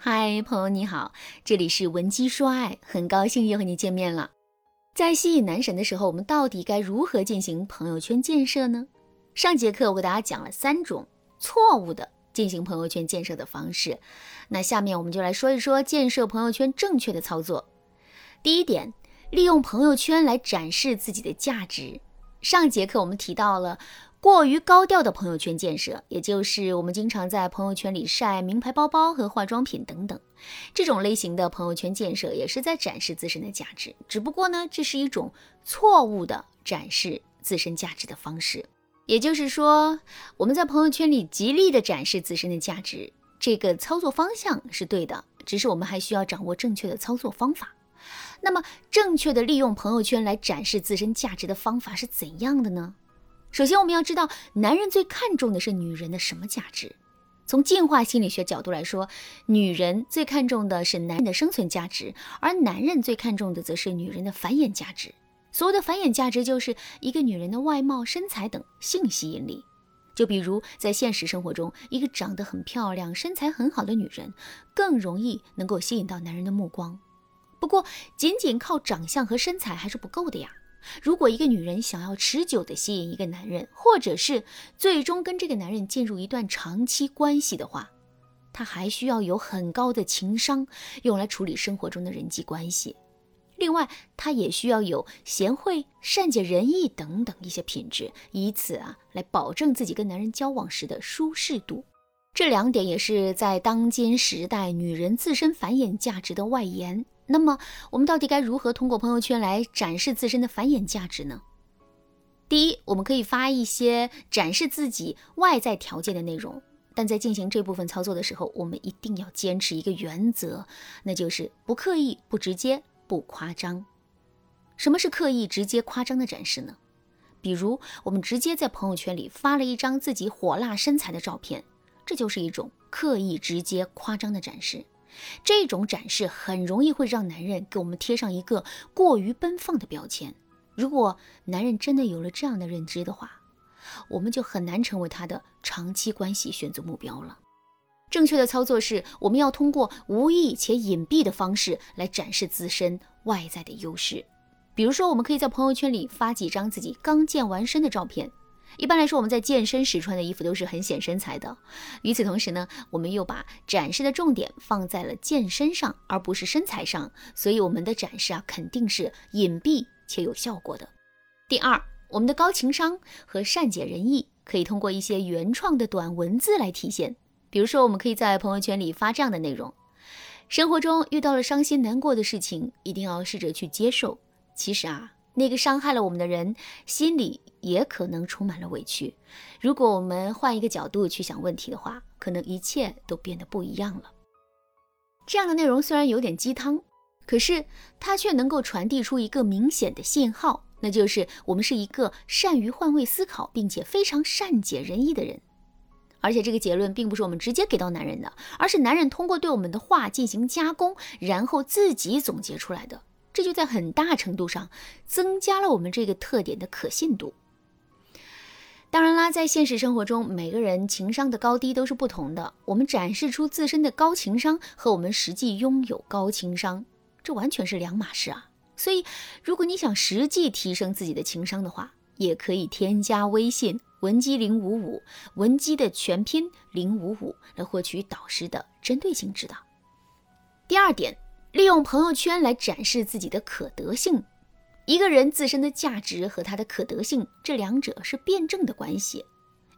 嗨，朋友你好，这里是文姬说爱，很高兴又和你见面了。在吸引男神的时候，我们到底该如何进行朋友圈建设呢？上节课我给大家讲了三种错误的进行朋友圈建设的方式，那下面我们就来说一说建设朋友圈正确的操作。第一点，利用朋友圈来展示自己的价值。上节课我们提到了。过于高调的朋友圈建设，也就是我们经常在朋友圈里晒名牌包包和化妆品等等，这种类型的朋友圈建设也是在展示自身的价值。只不过呢，这是一种错误的展示自身价值的方式。也就是说，我们在朋友圈里极力的展示自身的价值，这个操作方向是对的，只是我们还需要掌握正确的操作方法。那么，正确的利用朋友圈来展示自身价值的方法是怎样的呢？首先，我们要知道，男人最看重的是女人的什么价值？从进化心理学角度来说，女人最看重的是男人的生存价值，而男人最看重的则是女人的繁衍价值。所谓的繁衍价值，就是一个女人的外貌、身材等性吸引力。就比如在现实生活中，一个长得很漂亮、身材很好的女人，更容易能够吸引到男人的目光。不过，仅仅靠长相和身材还是不够的呀。如果一个女人想要持久的吸引一个男人，或者是最终跟这个男人进入一段长期关系的话，她还需要有很高的情商，用来处理生活中的人际关系。另外，她也需要有贤惠、善解人意等等一些品质，以此啊来保证自己跟男人交往时的舒适度。这两点也是在当今时代女人自身繁衍价值的外延。那么，我们到底该如何通过朋友圈来展示自身的繁衍价值呢？第一，我们可以发一些展示自己外在条件的内容，但在进行这部分操作的时候，我们一定要坚持一个原则，那就是不刻意、不直接、不夸张。什么是刻意、直接、夸张的展示呢？比如，我们直接在朋友圈里发了一张自己火辣身材的照片，这就是一种刻意、直接、夸张的展示。这种展示很容易会让男人给我们贴上一个过于奔放的标签。如果男人真的有了这样的认知的话，我们就很难成为他的长期关系选择目标了。正确的操作是，我们要通过无意且隐蔽的方式来展示自身外在的优势。比如说，我们可以在朋友圈里发几张自己刚健完身的照片。一般来说，我们在健身时穿的衣服都是很显身材的。与此同时呢，我们又把展示的重点放在了健身上，而不是身材上，所以我们的展示啊肯定是隐蔽且有效果的。第二，我们的高情商和善解人意可以通过一些原创的短文字来体现。比如说，我们可以在朋友圈里发这样的内容：生活中遇到了伤心难过的事情，一定要试着去接受。其实啊。那个伤害了我们的人，心里也可能充满了委屈。如果我们换一个角度去想问题的话，可能一切都变得不一样了。这样的内容虽然有点鸡汤，可是它却能够传递出一个明显的信号，那就是我们是一个善于换位思考，并且非常善解人意的人。而且这个结论并不是我们直接给到男人的，而是男人通过对我们的话进行加工，然后自己总结出来的。这就在很大程度上增加了我们这个特点的可信度。当然啦，在现实生活中，每个人情商的高低都是不同的。我们展示出自身的高情商和我们实际拥有高情商，这完全是两码事啊。所以，如果你想实际提升自己的情商的话，也可以添加微信文姬零五五，文姬的全拼零五五，来获取导师的针对性指导。第二点。利用朋友圈来展示自己的可得性。一个人自身的价值和他的可得性，这两者是辩证的关系。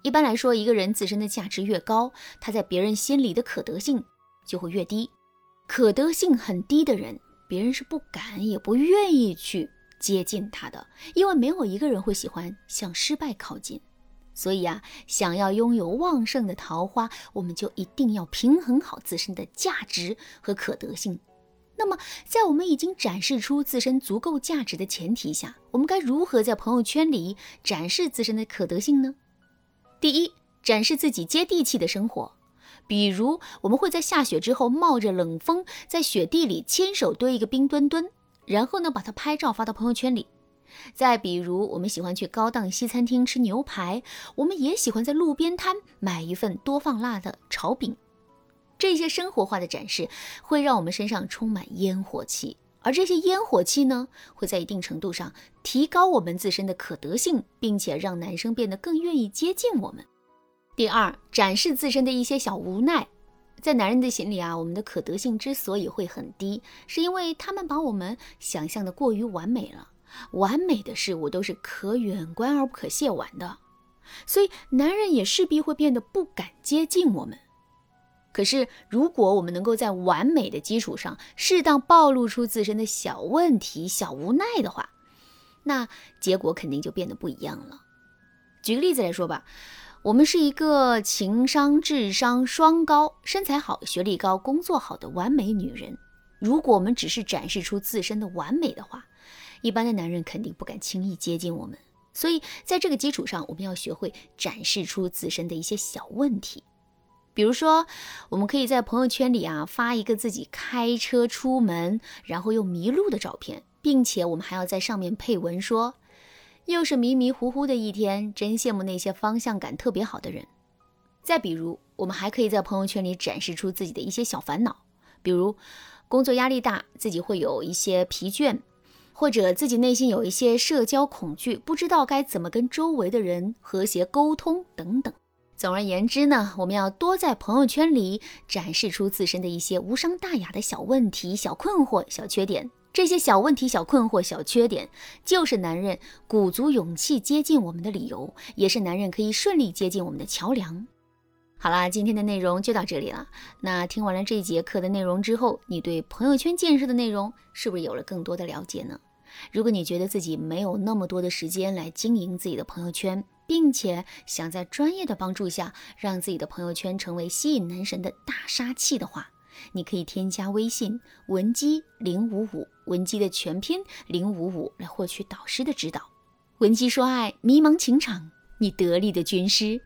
一般来说，一个人自身的价值越高，他在别人心里的可得性就会越低。可得性很低的人，别人是不敢也不愿意去接近他的，因为没有一个人会喜欢向失败靠近。所以啊，想要拥有旺盛的桃花，我们就一定要平衡好自身的价值和可得性。那么，在我们已经展示出自身足够价值的前提下，我们该如何在朋友圈里展示自身的可得性呢？第一，展示自己接地气的生活，比如我们会在下雪之后冒着冷风，在雪地里亲手堆一个冰墩墩，然后呢把它拍照发到朋友圈里。再比如，我们喜欢去高档西餐厅吃牛排，我们也喜欢在路边摊买一份多放辣的炒饼。这些生活化的展示会让我们身上充满烟火气，而这些烟火气呢，会在一定程度上提高我们自身的可得性，并且让男生变得更愿意接近我们。第二，展示自身的一些小无奈。在男人的心里啊，我们的可得性之所以会很低，是因为他们把我们想象的过于完美了。完美的事物都是可远观而不可亵玩的，所以男人也势必会变得不敢接近我们。可是，如果我们能够在完美的基础上，适当暴露出自身的小问题、小无奈的话，那结果肯定就变得不一样了。举个例子来说吧。我们是一个情商、智商双高、身材好、学历高、工作好的完美女人。如果我们只是展示出自身的完美的话，一般的男人肯定不敢轻易接近我们。所以，在这个基础上，我们要学会展示出自身的一些小问题。比如说，我们可以在朋友圈里啊发一个自己开车出门，然后又迷路的照片，并且我们还要在上面配文说。又是迷迷糊糊的一天，真羡慕那些方向感特别好的人。再比如，我们还可以在朋友圈里展示出自己的一些小烦恼，比如工作压力大，自己会有一些疲倦，或者自己内心有一些社交恐惧，不知道该怎么跟周围的人和谐沟通等等。总而言之呢，我们要多在朋友圈里展示出自身的一些无伤大雅的小问题、小困惑、小缺点。这些小问题、小困惑、小缺点，就是男人鼓足勇气接近我们的理由，也是男人可以顺利接近我们的桥梁。好啦，今天的内容就到这里了。那听完了这节课的内容之后，你对朋友圈建设的内容是不是有了更多的了解呢？如果你觉得自己没有那么多的时间来经营自己的朋友圈，并且想在专业的帮助下让自己的朋友圈成为吸引男神的大杀器的话，你可以添加微信文姬零五五，文姬的全拼零五五来获取导师的指导。文姬说爱，迷茫情场，你得力的军师。